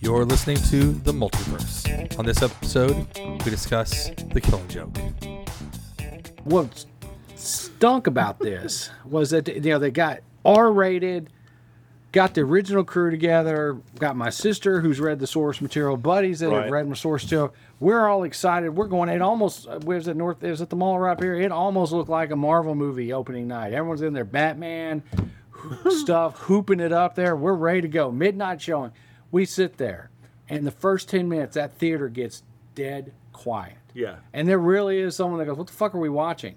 You're listening to The Multiverse. On this episode, we discuss The Killing Joke. what stunk about this was that you know they got R-rated, got the original crew together, got my sister who's read the source material, buddies that Right. have read my source material. We're all excited. We're going. It almost was at North. It was at the mall right up here. It almost looked like a Marvel movie opening night. Everyone's in their Batman stuff, hooping it up there. We're ready to go. Midnight showing. We sit there, and the first ten minutes, that theater gets dead quiet. Yeah. And there really is someone that goes, "What the fuck are we watching?"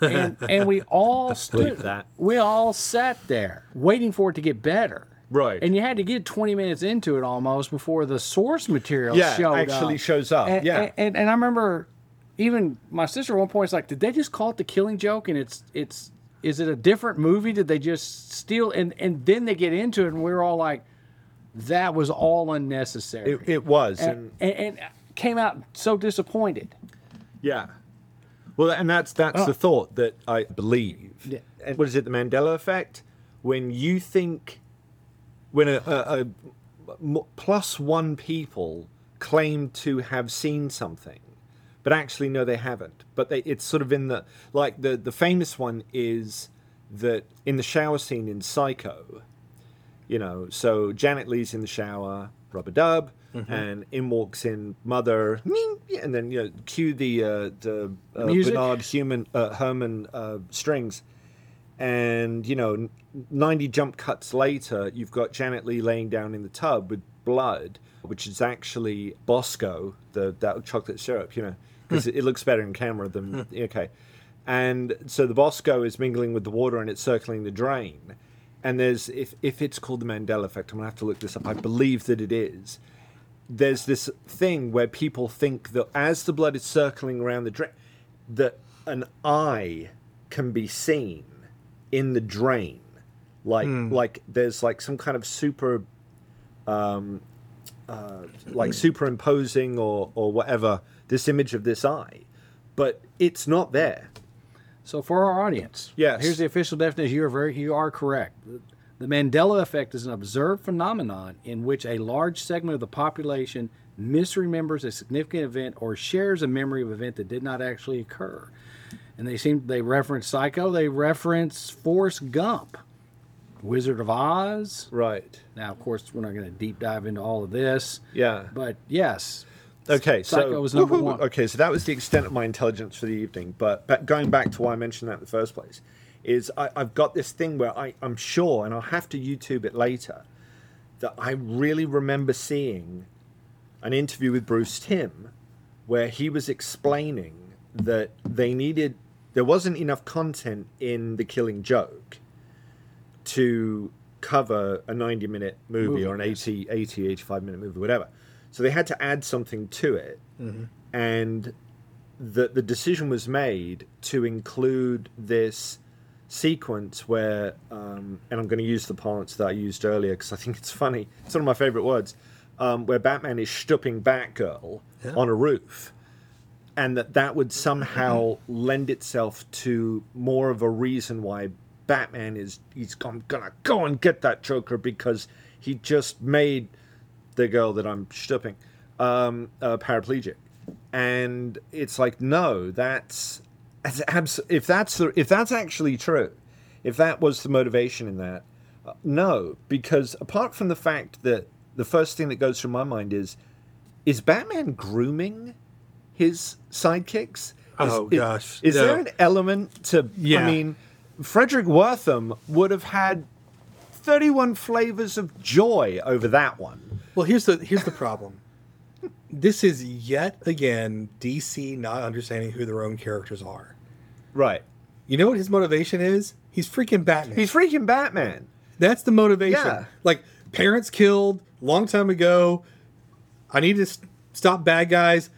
And and we all stood. that. We all sat there waiting for it to get better. Right. And you had to get 20 minutes into it almost before the source material Yeah, showed actually up. shows up. And, yeah. And, and, and I remember even my sister at one point was like, "Did they just call it the Killing Joke?" And it's it's is it a different movie? Did they just steal? And and then they get into it, and we're all like, "That was all unnecessary." it, it was. and, And, and, and came out so disappointed. yeah. Well, and that's that's uh. the thought that I believe. Yeah. And what is it? The Mandela effect. When you think, when a one people claim to have seen something, but actually no, they haven't. But they, it's sort of in the like the the famous one is that in the shower scene in Psycho, you know, so Janet Leigh's in the shower, rubber dub, and in walks in mother, and then you know, cue the uh, the uh, Bernard Human uh, Herrmann uh, strings, and you know, ninety jump cuts later, you've got Janet Leigh laying down in the tub with blood, which is actually Bosco, the that chocolate syrup, you know, because it, it looks better in camera than okay. And so the Bosco is mingling with the water and it's circling the drain. And there's if if it's called the Mandela effect, I'm gonna have to look this up. I believe that it is. There's this thing where people think that as the blood is circling around the drain, that an eye can be seen in the drain, like like there's like some kind of super, um, uh, like superimposing or or whatever this image of this eye, but it's not there. So for our audience, Yes. here's the official definition. You are very, you are correct. The Mandela effect is an observed phenomenon in which a large segment of the population misremembers a significant event or shares a memory of an event that did not actually occur. And they seem they reference Psycho. They reference Forrest Gump, Wizard of Oz. Right. Now, of course, we're not going to deep dive into all of this, Yeah. but yes, Okay, so was number woohoo, one. Okay, so that was the extent of my intelligence for the evening. But, but going back to why I mentioned that in the first place, is I, I've got this thing where I, I'm sure, and I'll have to YouTube it later, that I really remember seeing an interview with Bruce Timm where he was explaining that they needed there wasn't enough content in the Killing Joke to cover a 90 minute movie, Movie, or an 80, 80, 85 minute movie, whatever. So they had to add something to it. And the, the decision was made to include this sequence where, um, and I'm going to use the parlance that I used earlier because I think it's funny. It's one of my favorite words, um, where Batman is stooping Batgirl on a roof and that that would somehow lend itself to more of a reason why Batman is he's gonna, gonna go and get that Joker because he just made the girl that I'm stooping um, uh, paraplegic, and it's like no, that's, that's abs- if that's the, if that's actually true, if that was the motivation in that, uh, no, because apart from the fact that the first thing that goes through my mind is, is Batman grooming his sidekicks? Is, Oh, is- gosh, Is, no. there an element to? Yeah. I mean, Fredric Wertham would have had thirty-one flavors of joy over that one. Well, here's the here's the problem. This is yet again DC not understanding who their own characters are. Right. You know what his motivation is? He's freaking Batman. He's freaking Batman. That's the motivation. Yeah. Like parents killed long time ago. I need to s- stop bad guys.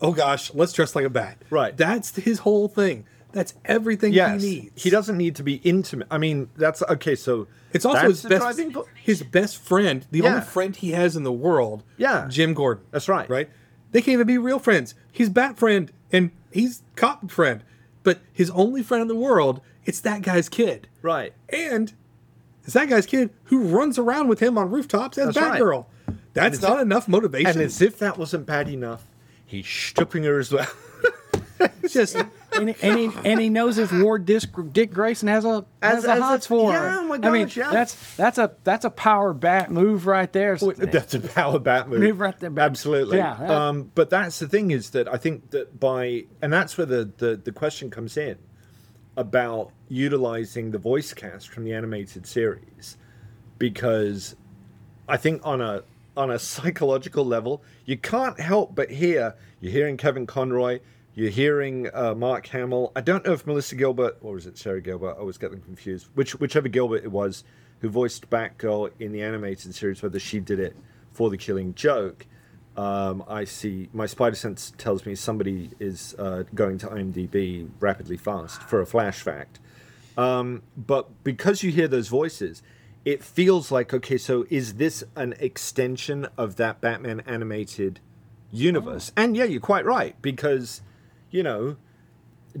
Oh gosh, let's dress like a bat. Right. That's his whole thing. That's everything Yes. he needs. He doesn't need to be intimate. I mean, that's okay. So It's also his best his best friend, the Yeah. only friend he has in the world. Yeah. Jim Gordon. That's right. Right? They can't even be real friends. He's Bat friend and he's cop friend. But his only friend in the world, it's that guy's kid. Right. And it's that guy's kid who runs around with him on rooftops as That's right. Batgirl. That's not enough motivation. And as if that wasn't bad enough, he's stripping her as well. It's just and, he, and, he, and he knows if Ward Dick, Dick Grayson has a has As- a as a- hots for her. yeah, oh my I mean, yeah. that's that's a that's a power bat move right there. That's a power bat move. Move right there, bat. Absolutely. Yeah, yeah. Um, but that's the thing is that I think that by and that's where the, the the question comes in about utilizing the voice cast from the animated series because I think on a on a psychological level, you can't help but hear you're hearing Kevin Conroy, you're hearing uh, Mark Hamill. I don't know if Melissa Gilbert or is it Sarah Gilbert? I always get them confused. Which whichever Gilbert it was who voiced Batgirl in the animated series, whether she did it for the Killing Joke. Um, I see my spider sense tells me somebody is uh, going to IMDb rapidly fast for a flash fact. Um, but because you hear those voices, it feels like okay. So is this an extension of that Batman animated universe? And yeah, you're quite right because you know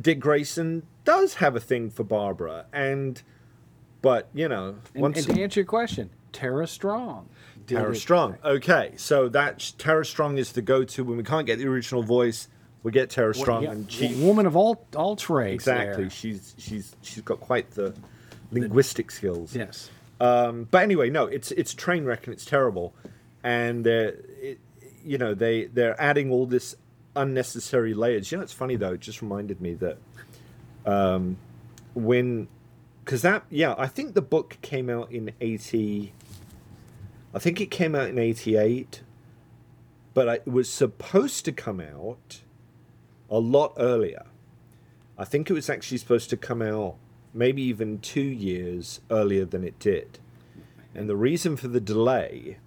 Dick Grayson does have a thing for Barbara, and but you know And, once and to answer your question, Tara Strong. Tara. Strong. Okay, so that Tara Strong is the go-to when we can't get the original voice. We get Tara Strong, Yeah, and she woman of all all trades. exactly. there. She's she's she's got quite the linguistic skills. Yes. Um, but anyway, no, it's it's a train wreck and it's terrible, and uh, it, you know they they're adding all this unnecessary layers. You know, it's funny though. It just reminded me that um, when because that yeah, I think the book came out in eighty. I think it came out in eighty eight, but it was supposed to come out a lot earlier. I think it was actually supposed to come out maybe even two years earlier than it did. And the reason for the delay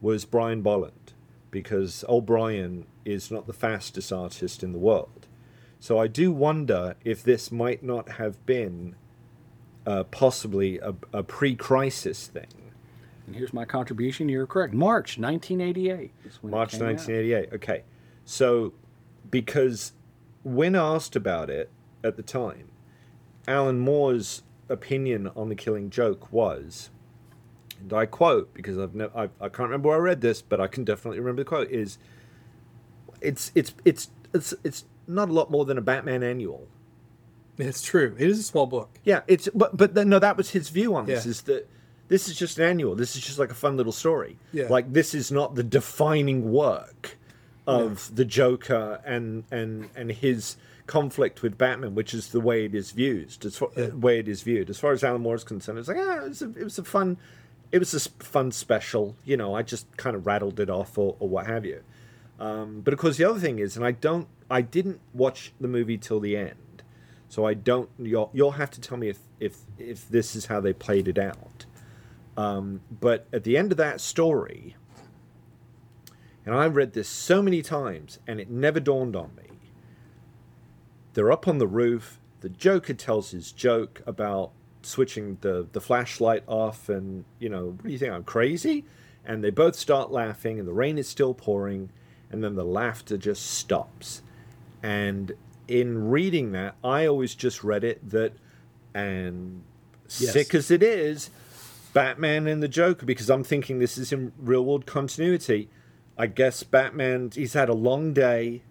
was Brian Bolland, because O'Brien is not the fastest artist in the world. So I do wonder if this might not have been uh, possibly a, a pre crisis thing. And here's my contribution. You're correct. March 1988. is when it March came out. 1988. Okay. So, because when asked about it at the time, Alan Moore's opinion on the killing joke was, and I quote because I've no, I, I can't remember where I read this, but I can definitely remember the quote is, it's it's it's it's it's not a lot more than a Batman annual. it's true. It is a small book. Yeah, it's but but then, no, that was his view on this. Yeah. Is that this is just an annual. This is just like a fun little story. Yeah. Like this is not the defining work of the Joker and and and his conflict with Batman, which is the way it is viewed. As far, uh, way it is viewed. As far as Alan Moore is concerned, it's like ah, it was a, it was a fun, it was a fun special. You know, I just kind of rattled it off or, or what have you. Um, but of course, the other thing is, and I don't, I didn't watch the movie till the end, so I don't. You'll you'll have to tell me if if if this is how they played it out. Um, but at the end of that story, and I read this so many times, and it never dawned on me. They're up on the roof. The Joker tells his joke about switching the, the flashlight off, and, you know, what do you think? I'm crazy? And they both start laughing, and the rain is still pouring, and then the laughter just stops. And in reading that, I always just read it that, and Yes. sick as it is, Batman and the Joker, because I'm thinking this is in real world continuity. I guess Batman, he's had a long day.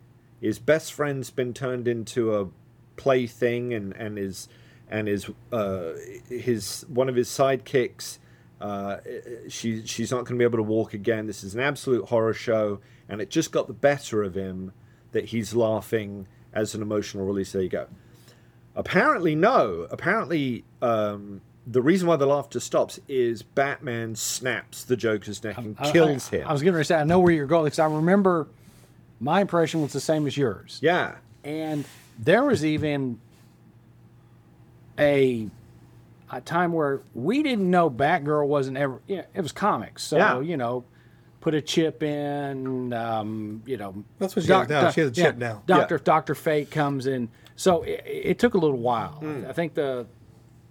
His best friend's been turned into a plaything, and and his and his uh, his one of his sidekicks. Uh, she she's not going to be able to walk again. This is an absolute horror show, and it just got the better of him that he's laughing as an emotional release. There you go. Apparently, no. Apparently, um, the reason why the laughter stops is Batman snaps the Joker's neck and I- kills I, him. I was going to say, I know where you're going because I remember my impression was the same as yours. yeah, And there was even a a time where we didn't know Batgirl wasn't ever. Yeah, it was comics, so Yeah. you know, put a chip in. Um, you know, That's what she has now. She has a chip now. Doctor Yeah. Doctor Fate comes in, so it, it took a little while. Hmm. I think the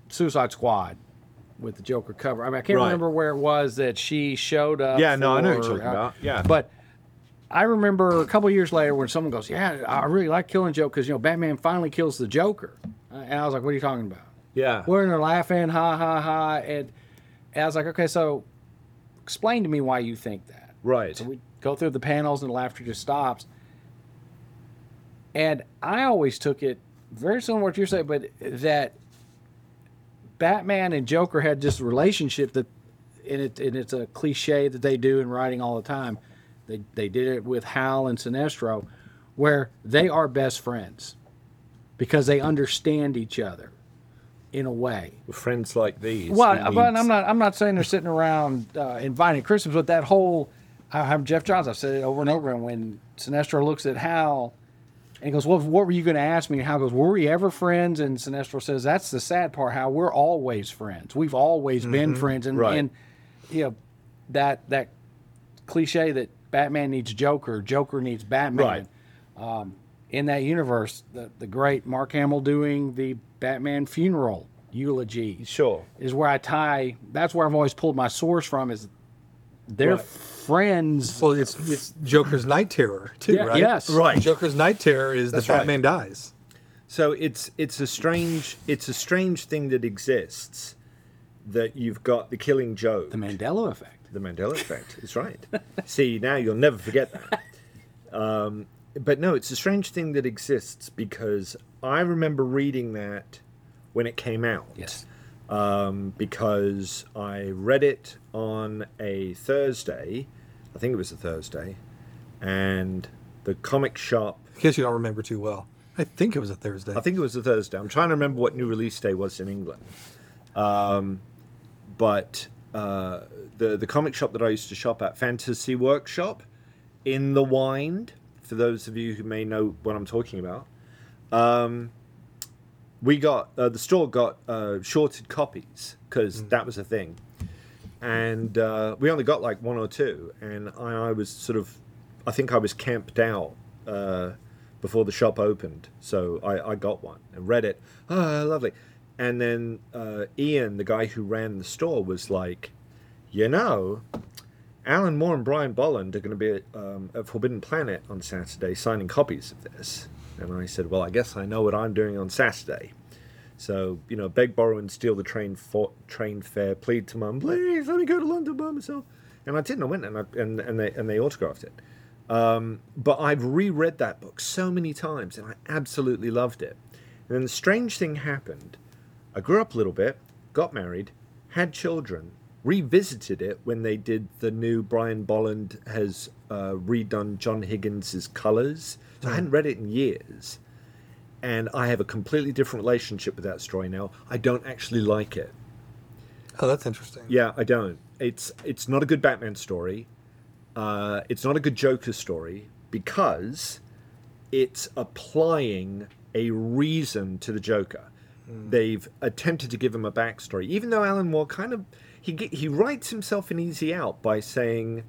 Suicide Squad with the Joker cover. I mean, I can't Right. remember where it was that she showed up. Yeah, no, I know what for, you're talking uh, about. Yeah. but I remember a couple years later when someone goes, "Yeah, I really like Killing Joke because you know Batman finally kills the Joker," Uh, and I was like, "What are you talking about?" yeah. We're in there laughing, ha ha ha, and, and I was like, "Okay, so explain to me why you think that." Right. So we go through the panels and the laughter just stops. And I always took it very similar to what you're saying, but that Batman and Joker had this relationship that, and, it, and it's a cliche that they do in writing all the time. They, they did it with Hal and Sinestro, where they are best friends because they understand each other in a way. With friends like these. Well, but needs- I'm not. I'm not saying they're sitting around uh, inviting Christmas, but that whole. I- I'm Geoff Johns. I've said it over and over. And when Sinestro looks at Hal, and he goes, "What? What were you going to ask me?" And Hal goes, "Were we ever friends?" And Sinestro says, "That's the sad part. How we're always friends. We've always been friends." And Right. and you know that that cliche that Batman needs Joker, Joker needs Batman. Right. In that universe, the the great Mark Hamill doing the Batman funeral eulogy Sure. is where I tie. That's where I've always pulled my source from. Is they're Right. friends. Well, it's it's Joker's night terror too, Yeah, right? yes. Right. Joker's night terror is That's that right. Batman dies. So it's it's a strange it's a strange thing that exists that you've got the killing joke. The Mandela effect. The Mandela effect It's right. See, now you'll never forget that. Um, but no, it's a strange thing that exists because I remember reading that when it came out. Yes. Um, because I read it on a Thursday, I think it was a Thursday, and the comic shop. In case you don't remember too well, I think it was a Thursday. I think it was a Thursday. I'm trying to remember what new release day was in England. Um, but uh, the the comic shop that I used to shop at, Fantasy Workshop, in the Wind, for those of you who may know what I'm talking about, um, we got uh, the store got uh, shorted copies because that was a thing, and uh, we only got like one or two, and I, I was sort of, I think I was camped out. Uh, before the shop opened. So I, I got one and read it. Ah, lovely. And then uh, Ian, the guy who ran the store, was like, you know, Alan Moore and Brian Bolland are going to be at, um, at Forbidden Planet on Saturday signing copies of this. And I said, well, I guess I know what I'm doing on Saturday. So, you know, beg, borrow, and steal the train for, train fare, plead to mum, please let me go to London by myself. And I didn't. I went and, I, and, and, they, and they autographed it. Um, but I've reread that book so many times and I absolutely loved it. And then the strange thing happened. I grew up a little bit, got married, had children, revisited it when they did the new Brian Bolland has uh, redone John Higgins's colors. So I hadn't read it in years. And I have a completely different relationship with that story now. I don't actually like it. oh, that's interesting. Yeah, I don't. It's it's not a good Batman story. Uh, it's not a good Joker story because it's applying a reason to the Joker. They've attempted to give him a backstory, even though Alan Moore kind of he he writes himself an easy out by saying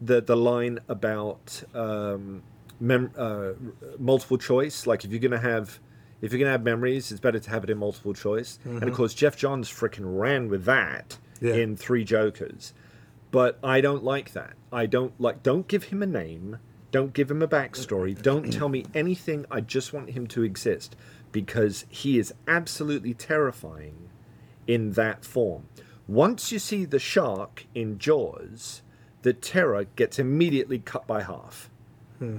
the the line about um, mem- uh, multiple choice. Like if you're gonna have if you're gonna have memories, it's better to have it in multiple choice. And of course, Geoff Johns freaking ran with that Yeah. in Three Jokers. But I don't like that. I don't like. Don't give him a name. Don't give him a backstory. Don't tell me anything. I just want him to exist because he is absolutely terrifying in that form. Once you see the shark in Jaws, the terror gets immediately cut by half. Hmm.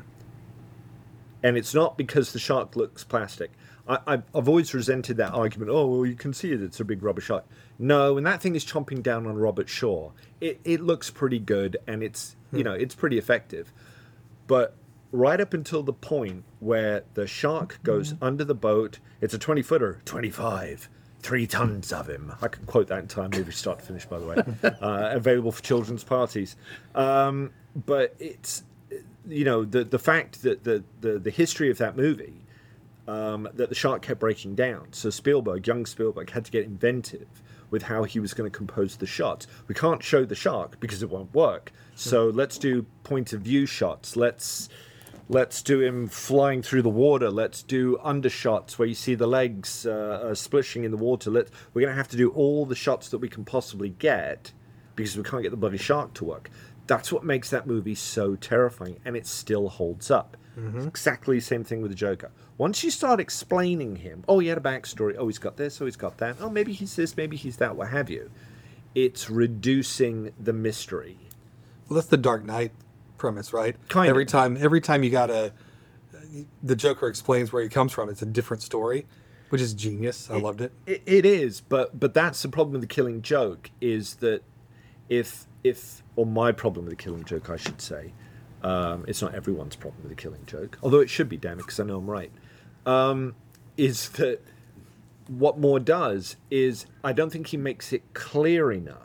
And it's not because the shark looks plastic. I, I've, I've always resented that argument. Oh, well, you can see it. It's a big rubber shark. No, when that thing is chomping down on Robert Shaw, it, it looks pretty good and it's, you hmm. know, it's pretty effective. But right up until the point where the shark goes hmm. under the boat, it's a 20 footer, 25, three tons of him. I can quote that entire movie start to finish, by the way. uh, available for children's parties. Um, but it's, you know, the, the fact that the, the, the history of that movie, um, that the shark kept breaking down. So Spielberg, young Spielberg, had to get inventive with how he was going to compose the shots. We can't show the shark because it won't work. So let's do point of view shots. Let's let's do him flying through the water. Let's do undershots where you see the legs uh, uh, splishing in the water. Let we're going to have to do all the shots that we can possibly get because we can't get the bloody shark to work. That's what makes that movie so terrifying, and it still holds up. It's exactly the same thing with the Joker. Once you start explaining him, oh, he had a backstory. Oh, he's got this. Oh, he's got that. Oh, maybe he's this. Maybe he's that. What have you? It's reducing the mystery. Well, that's the Dark Knight premise, right? Kind every of. time, every time you gotta, the Joker explains where he comes from. It's a different story, which is genius. I loved it. It, it is, but but that's the problem with the Killing Joke is that if if or my problem with the Killing Joke, I should say, um, it's not everyone's problem with the Killing Joke, although it should be, damn it, because I know I'm right. Um, is that what Moore does is I don't think he makes it clear enough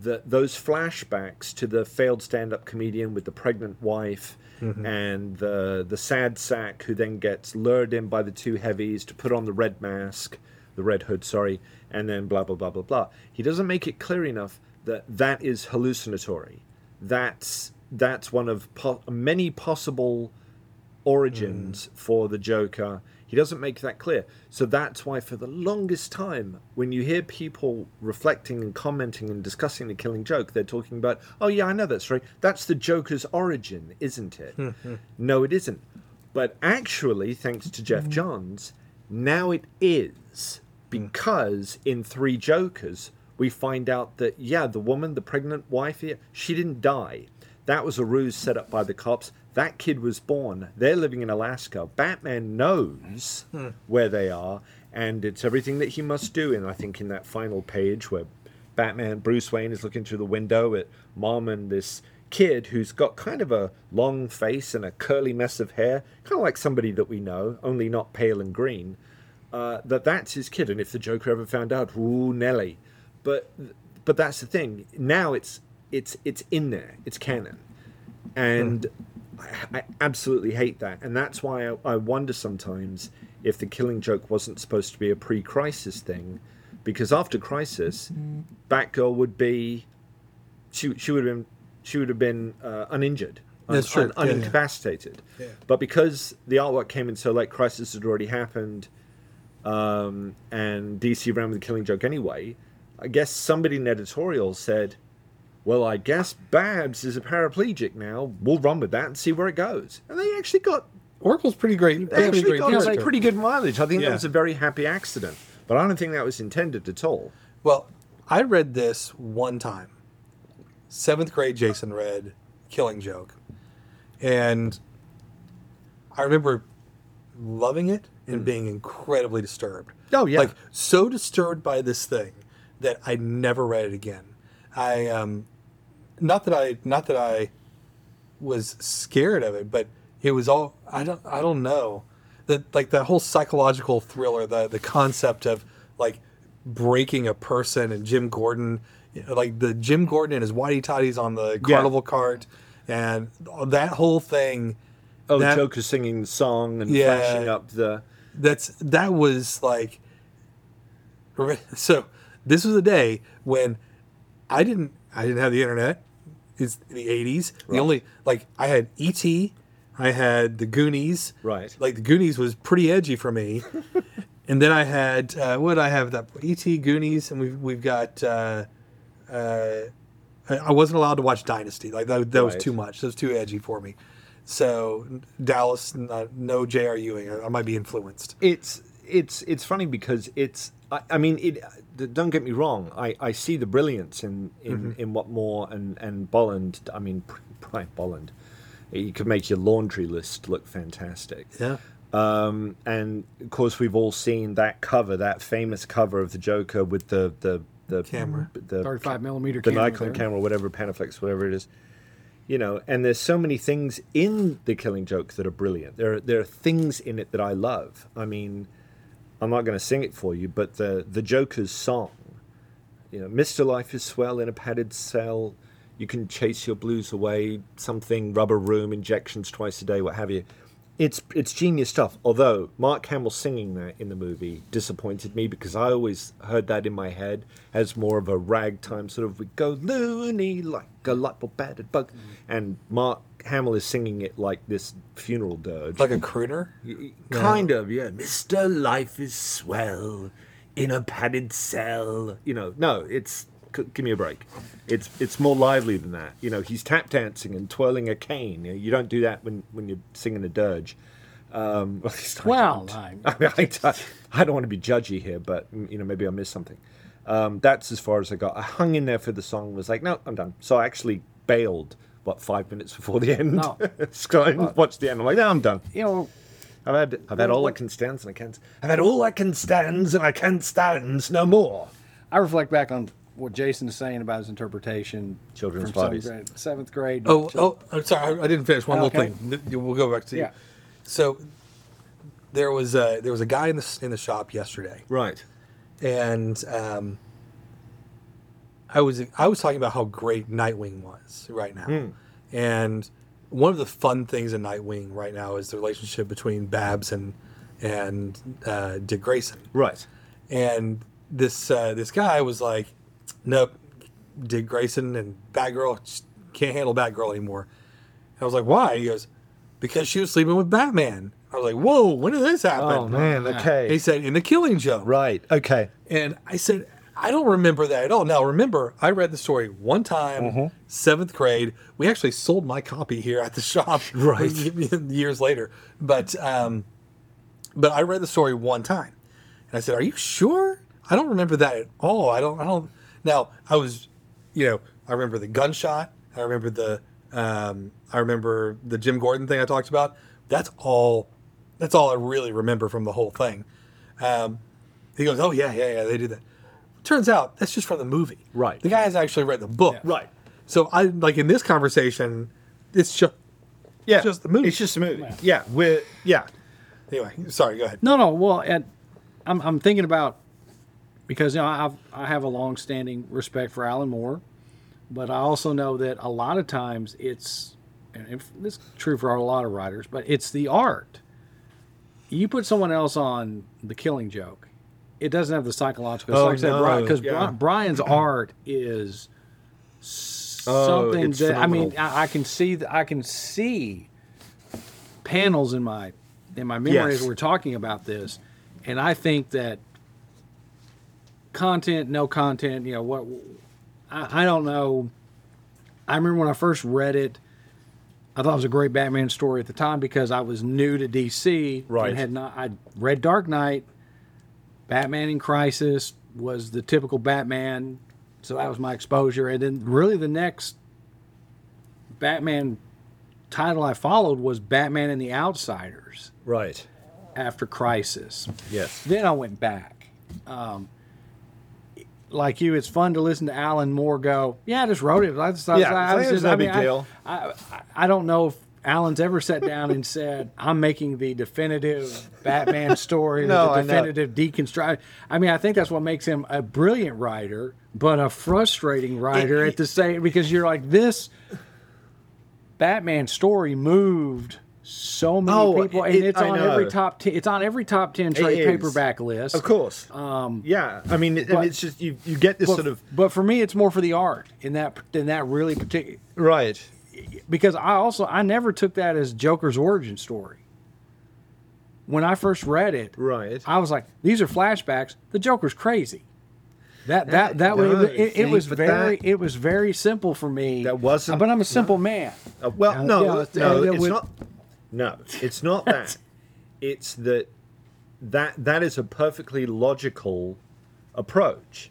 that those flashbacks to the failed stand-up comedian with the pregnant wife mm-hmm. and the the sad sack who then gets lured in by the two heavies to put on the red mask, the red hood, sorry, and then blah blah blah blah blah. He doesn't make it clear enough that that is hallucinatory. That's that's one of po- many possible origins mm. for the Joker. He doesn't make that clear. So that's why, for the longest time, when you hear people reflecting and commenting and discussing the killing joke, they're talking about, oh, yeah, I know that's right. That's the Joker's origin, isn't it? Hmm, hmm. no, it isn't. But actually, thanks to Geoff hmm. Johns, now it is. Because in Three Jokers, we find out that, yeah, the woman, the pregnant wife here, she didn't die. That was a ruse set up by the cops. That kid was born. They're living in Alaska. Batman knows where they are, and it's everything that he must do. And I think in that final page where Batman, Bruce Wayne, is looking through the window at mom and this kid who's got kind of a long face and a curly mess of hair, kind of like somebody that we know, only not pale and green. Uh, that that's his kid, and if the Joker ever found out, ooh, Nelly. But but that's the thing. Now it's it's it's in there. It's canon, and I, I absolutely hate that. And that's why I, I wonder sometimes if the Killing Joke wasn't supposed to be a pre-crisis thing, because after Crisis, Batgirl would be she she would have been she would have been uh, uninjured. un- un- Yeah, yeah. unincapacitated. Yeah. But because the artwork came in so late, Crisis had already happened, um, and DC ran with the Killing Joke anyway. I guess somebody in editorial said, "Well, I guess Babs is a paraplegic now. We'll run with that and see where it goes." And they actually got Oracle's pretty great. they actually great got character. like pretty good mileage. I think Yeah. that was a very happy accident, but I don't think that was intended at all. Well, I read this one time. Seventh grade, Jason read Killing Joke. And I remember loving it and mm. being incredibly disturbed. Oh, yeah. Like, so disturbed by this thing that I never read it again. I, um, not that I, not that I was scared of it, but it was all, I don't, I don't know. That, like, the whole psychological thriller, the, the concept of, like, breaking a person and Jim Gordon, you know, like the Jim Gordon and his whitey toddies on the Yeah. carnival cart, and that whole thing. Oh, that, the Joker singing the song and Yeah. flashing up the. That's that was like. So this was a day when I didn't I didn't have the internet. It's the '80s. The only like I had ET, I had the Goonies. Right. Like the Goonies was pretty edgy for me. and then I had uh, what did I have that ET Goonies, and we've we've got. Uh, uh, I wasn't allowed to watch Dynasty. Like that, that was too much. That was too edgy for me. So Dallas, no J.R. Ewing. I, I might be influenced. it's it's it's funny because it's I, I mean it don't get me wrong I, I see the brilliance in in, in what Moore and and Bolland I mean Brian Bolland you could make your laundry list look fantastic Yeah. um, and of course we've all seen that cover that famous cover of the Joker with the the the Camera. the 35 millimeter the camera Nikon there. camera, whatever Panaflex, whatever it is. You know, and there's so many things in the Killing Joke that are brilliant. There, are, there are things in it that I love. I mean, I'm not going to sing it for you, but the the Joker's song, you know, Mr. Life is swell in a padded cell. You can chase your blues away. Something rubber room injections twice a day, what have you. It's it's genius stuff. Although Mark Hamill singing that in the movie disappointed me because I always heard that in my head as more of a ragtime sort of we go loony like a light bulb battered bug, mm-hmm. and Mark Hamill is singing it like this funeral dirge. Like a crooner. Kind of, yeah. Mr. Life is swell in a padded cell. You know, no, it's c- give me a break. It's it's more lively than that. You know, he's tap dancing and twirling a cane. You, know, you don't do that when when you're singing a dirge. Um, at least I Well, don't. I- I, mean, I, I don't want to be judgy here, but you know, maybe I missed something. Um, that's as far as I got. I hung in there for the song. Was like, no, I'm done. So I actually bailed what five minutes before the end. No. so I watched the end. I'm like, no, I'm done. You know, I've had I've had all I can stand and I can't. I've had all I can stand and I can't stand no more. I reflect back on what Jason is saying about his interpretation. Children's from bodies. Seventh grade. Seventh grade Oh, chil- oh, I'm sorry. I I didn't finish. One Okay. little thing. We'll go back to you. Yeah. So there was a, there was a guy in the in the shop yesterday, Right. and um, I was I was talking about how great Nightwing was right now, and one of the fun things in Nightwing right now is the relationship between Babs and and uh, Dick Grayson. Right. And this uh, this guy was like, "Nope, Dick Grayson and Batgirl can't handle Batgirl anymore." And I was like, "Why?" He goes, "Because she was sleeping with Batman." I was like, "Whoa, when did this happen?" Oh man. Okay. He said, "In the Killing Joke." right. Okay. And I said, I don't remember that at all. Now, remember, I read the story one time, Mm-hmm. seventh grade. We actually sold my copy here at the shop Right. years later. But um, but I read the story one time, and I said, "Are you sure?" I don't remember that at all. I don't. I don't. Now, I was, you know, I remember the gunshot. I remember the. Um, I remember the Jim Gordon thing I talked about. That's all. That's all I really remember from the whole thing. Um, he goes, "Oh yeah, yeah, yeah, they did that." Turns out that's just from the movie. Right. The guy has actually read the book. Right. So I like in this conversation, it's just Yeah. just the movie. It's just a movie. Yeah. We're yeah. anyway. Sorry, go ahead. No, no. Well, and I'm I'm thinking about because you know I've I have a long-standing respect for Alan Moore, but I also know that a lot of times it's and if this is true for a lot of writers, but it's the art. You put someone else on the Killing Joke, it doesn't have the psychological. Oh, like I said, no, because yeah. Brian's art is Oh, something it's that I mean. I, I can see th- I can see panels in my in my memory Yes. as we're talking about this, and I think that content, no content, you know what? I, I don't know. I remember when I first read it, I thought it was a great Batman story at the time because I was new to DC Right. and had not. I read Dark Knight, Batman in Crisis was the typical Batman, so that was my exposure, and then really the next Batman title I followed was Batman and the Outsiders Right. after Crisis. Yes. Then I went back. Um, like you, it's fun to listen to Alan Moore go, "Yeah, I just wrote it." I just, I, Yeah, I, it's just, no I big mean, I- deal. I, I, I don't know if Alan's ever sat down and said, "I'm making the definitive Batman story, No, the definitive deconstruct." I mean, I think that's what makes him a brilliant writer, but a frustrating writer at the same because you're like this. Batman story moved so many Oh, people, it- and it's I on every top. ten. it's on every top ten trade paperback list. Of course. Um, yeah. I mean, but- it's just you. You get this but, sort of but for me, it's more for the art in that in that really particular right. Because I also I never took that as Joker's origin story. When I first read it, Right. I was like, "These are flashbacks. The Joker's crazy." That that that No, way it, it was very that- it was very simple for me. That wasn't- but I'm a simple man. Uh, well, Uh, no, yeah, no, it's- uh, it's not. No, it's not that. it's that that that is a perfectly logical approach,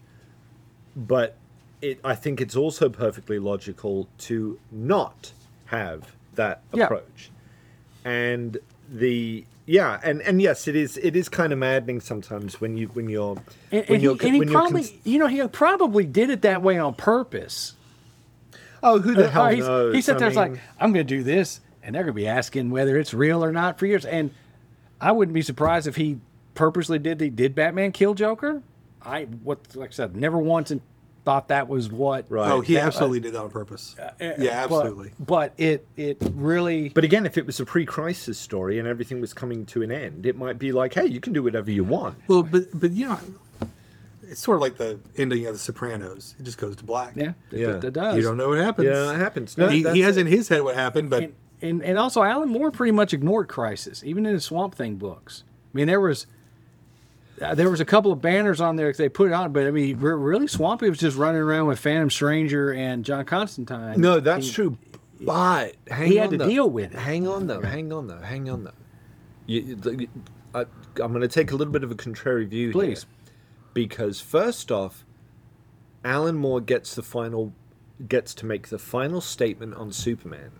but it. I think it's also perfectly logical to not have that Yeah. approach, and the yeah, and and yes, it is. It is kind of maddening sometimes when you when you're And, when and you're he, and he when you're probably, cons- you know, he probably did it that way on purpose. oh who the hell Uh, knows? He sat I there, mean- like, I'm going to do this, and they're going to be asking whether it's real or not for years. And I wouldn't be surprised if he purposely did. The, did Batman kill Joker? I what like I said, never once and thought that was what. Right. Oh, he that- absolutely did that on purpose. uh, yeah, absolutely. But, it it really. But again, if it was a pre-crisis story and everything was coming to an end, it might be like, hey, you can do whatever you want. Well, but but you know, it's sort of like the ending of The Sopranos. It just goes to black. yeah, it, Yeah. it, it does. You don't know what happens. Yeah, it happens. No, he, he has it. in his head what happened, but and, and and also Alan Moore pretty much ignored Crisis, even in his Swamp Thing books. I mean, there was uh, there was a couple of banners on there 'cause they put it on, but I mean, really, Swampy was just running around with Phantom Stranger and John Constantine. No, that's He- true. But hang He had on to though. deal with it. Hang on though. Hang on though. Hang on though. You, you- I, I'm going to take a little bit of a contrary view Please. here, because first off, Alan Moore gets the final gets to make the final statement on Superman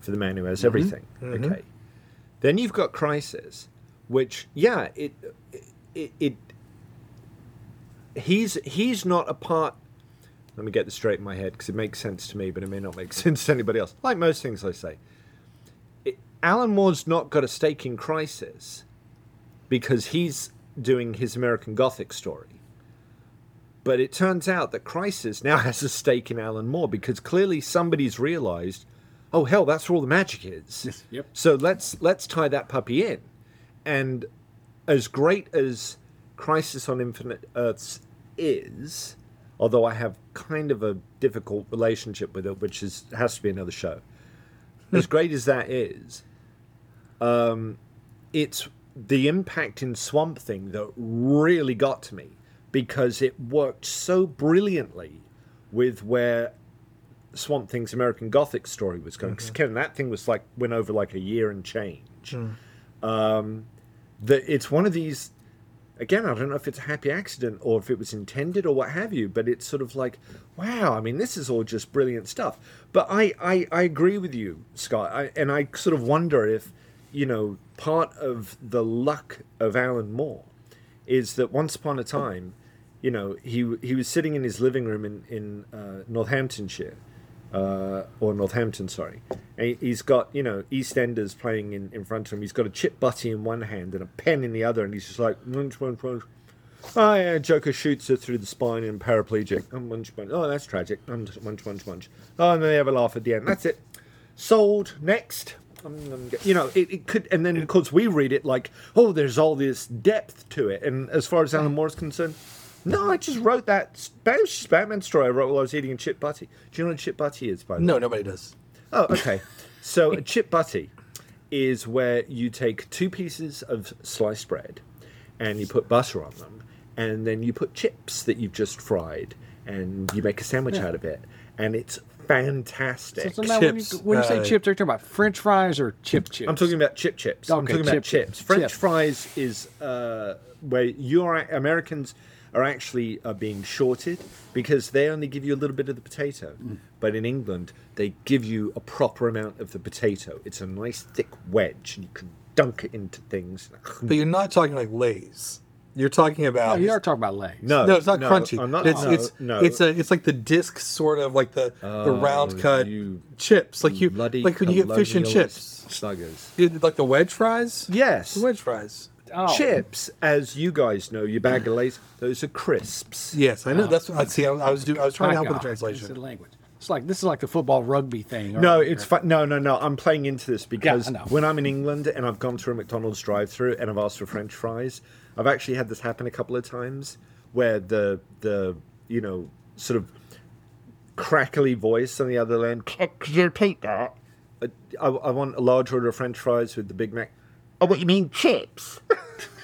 for the man who has everything. Okay. Then you've got Crisis, which yeah, it it, it he's he's not a part let me get this straight in my head because it makes sense to me, but it may not make sense to anybody else. Like most things I say, it, Alan Moore's not got a stake in Crisis because he's doing his American Gothic story. But it turns out that Crisis now has a stake in Alan Moore because clearly somebody's realized, oh hell, that's where all the magic is. Yep. So let's let's tie that puppy in. And as great as Crisis on Infinite Earths is, although I have kind of a difficult relationship with it, which is has to be another show. as great as that is, um, it's the impact in Swamp Thing that really got to me because it worked so brilliantly with where Swamp Thing's American Gothic story was going. Because that thing was like went over like a year and change. Um, that it's one of these again, I don't know if it's a happy accident or if it was intended or what have you, but it's sort of like, wow, I mean, this is all just brilliant stuff. But I, I, I agree with you, Scott, I, and I sort of wonder if, you know, part of the luck of Alan Moore is that once upon a time, you know, he he was sitting in his living room in in uh, Northamptonshire, uh, or Northampton, sorry. And he- he's got, you know, EastEnders playing in, in front of him. He's got a chip butty in one hand and a pen in the other, and he's just like, munch, munch, munch. Oh, yeah, Joker shoots her through the spine and paraplegic. Oh, munch, munch. Oh, that's tragic. Um, Munch, munch, munch. Oh, and then they have a laugh at the end. That's it. Sold. Next. Um, um, You know, it, it could, and then of course we read it like, oh, there's all this depth to it. And as far as Alan is concerned, no, I just wrote that. That was just Batman story I wrote while I was eating a chip butty. Do you know what a chip butty is, by the way? No, nobody does. Oh, okay. so a chip butty is where you take two pieces of sliced bread and you put butter on them, and then you put chips that you've just fried, and you make a sandwich out of it, and it's fantastic. So now when you, Chips, when you say uh, chips, are you talking about French fries or chip chips? I'm talking about chip chips. I'm Okay, talking about chip chips. chips. French Chip. fries is uh, where you are Americans are actually uh, being shorted because they only give you a little bit of the potato, Mm. but in England they give you a proper amount of the potato. It's a nice thick wedge, and you can dunk it into things. But you're not talking like Lay's. You're talking Oh, about you are talking about legs. No, no, it's not no, crunchy. I'm not. It's no, it's no. it's a it's like the disc sort of like the the round cut you chips, like you bloody like when you get fish and chips, sluggers. You- like the wedge fries. Yes, The wedge fries. Oh. chips, as you guys know, you bag of Lay's, those are crisps. Yes, I know. That's what I see. I, I was doing. I was trying to help with the God, It's translation. the language. It's like this is like the football rugby thing. or- No, it's fun. No, no, no. I'm playing into this because I know. when I'm in England and I've gone through a McDonald's drive-through and I've asked for French fries, I've actually had this happen a couple of times where the the you know sort of crackly voice on the other end. "Can you repeat that? Uh, I, I want a large order of French fries with the Big Mac. Oh, what you mean chips?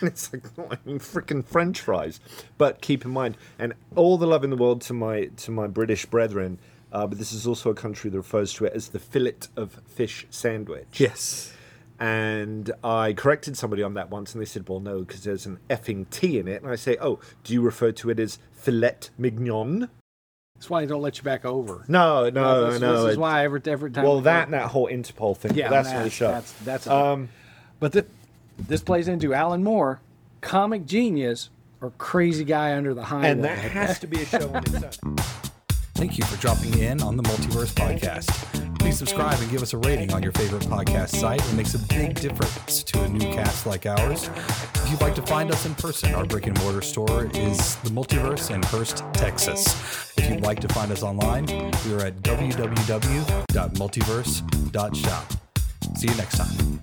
and it's like, no, I mean freaking French fries. But keep in mind, and all the love in the world to my to my British brethren. Uh, but this is also a country that refers to it as the fillet of fish sandwich. Yes. And I corrected somebody on that once, and they said, "Well, no, because there's an effing T in it." And I say, "Oh, do you refer to it as filet mignon?" That's why they don't let you back over. No, no, this, no. This is why every every time. well, we that and that whole Interpol thing. yeah, that's another show. That's that's. um, but th- this plays into Alan Moore, comic genius or crazy guy under the highway. and that has to be a show on its own. Thank you for dropping in on the Multiverse Podcast. Please subscribe and give us a rating on your favorite podcast site. It makes a big difference to a new cast like ours. If you'd like to find us in person, our brick and mortar store is the Multiverse in Hurst, Texas. If you'd like to find us online, we are at www.multiverse.shop. See you next time.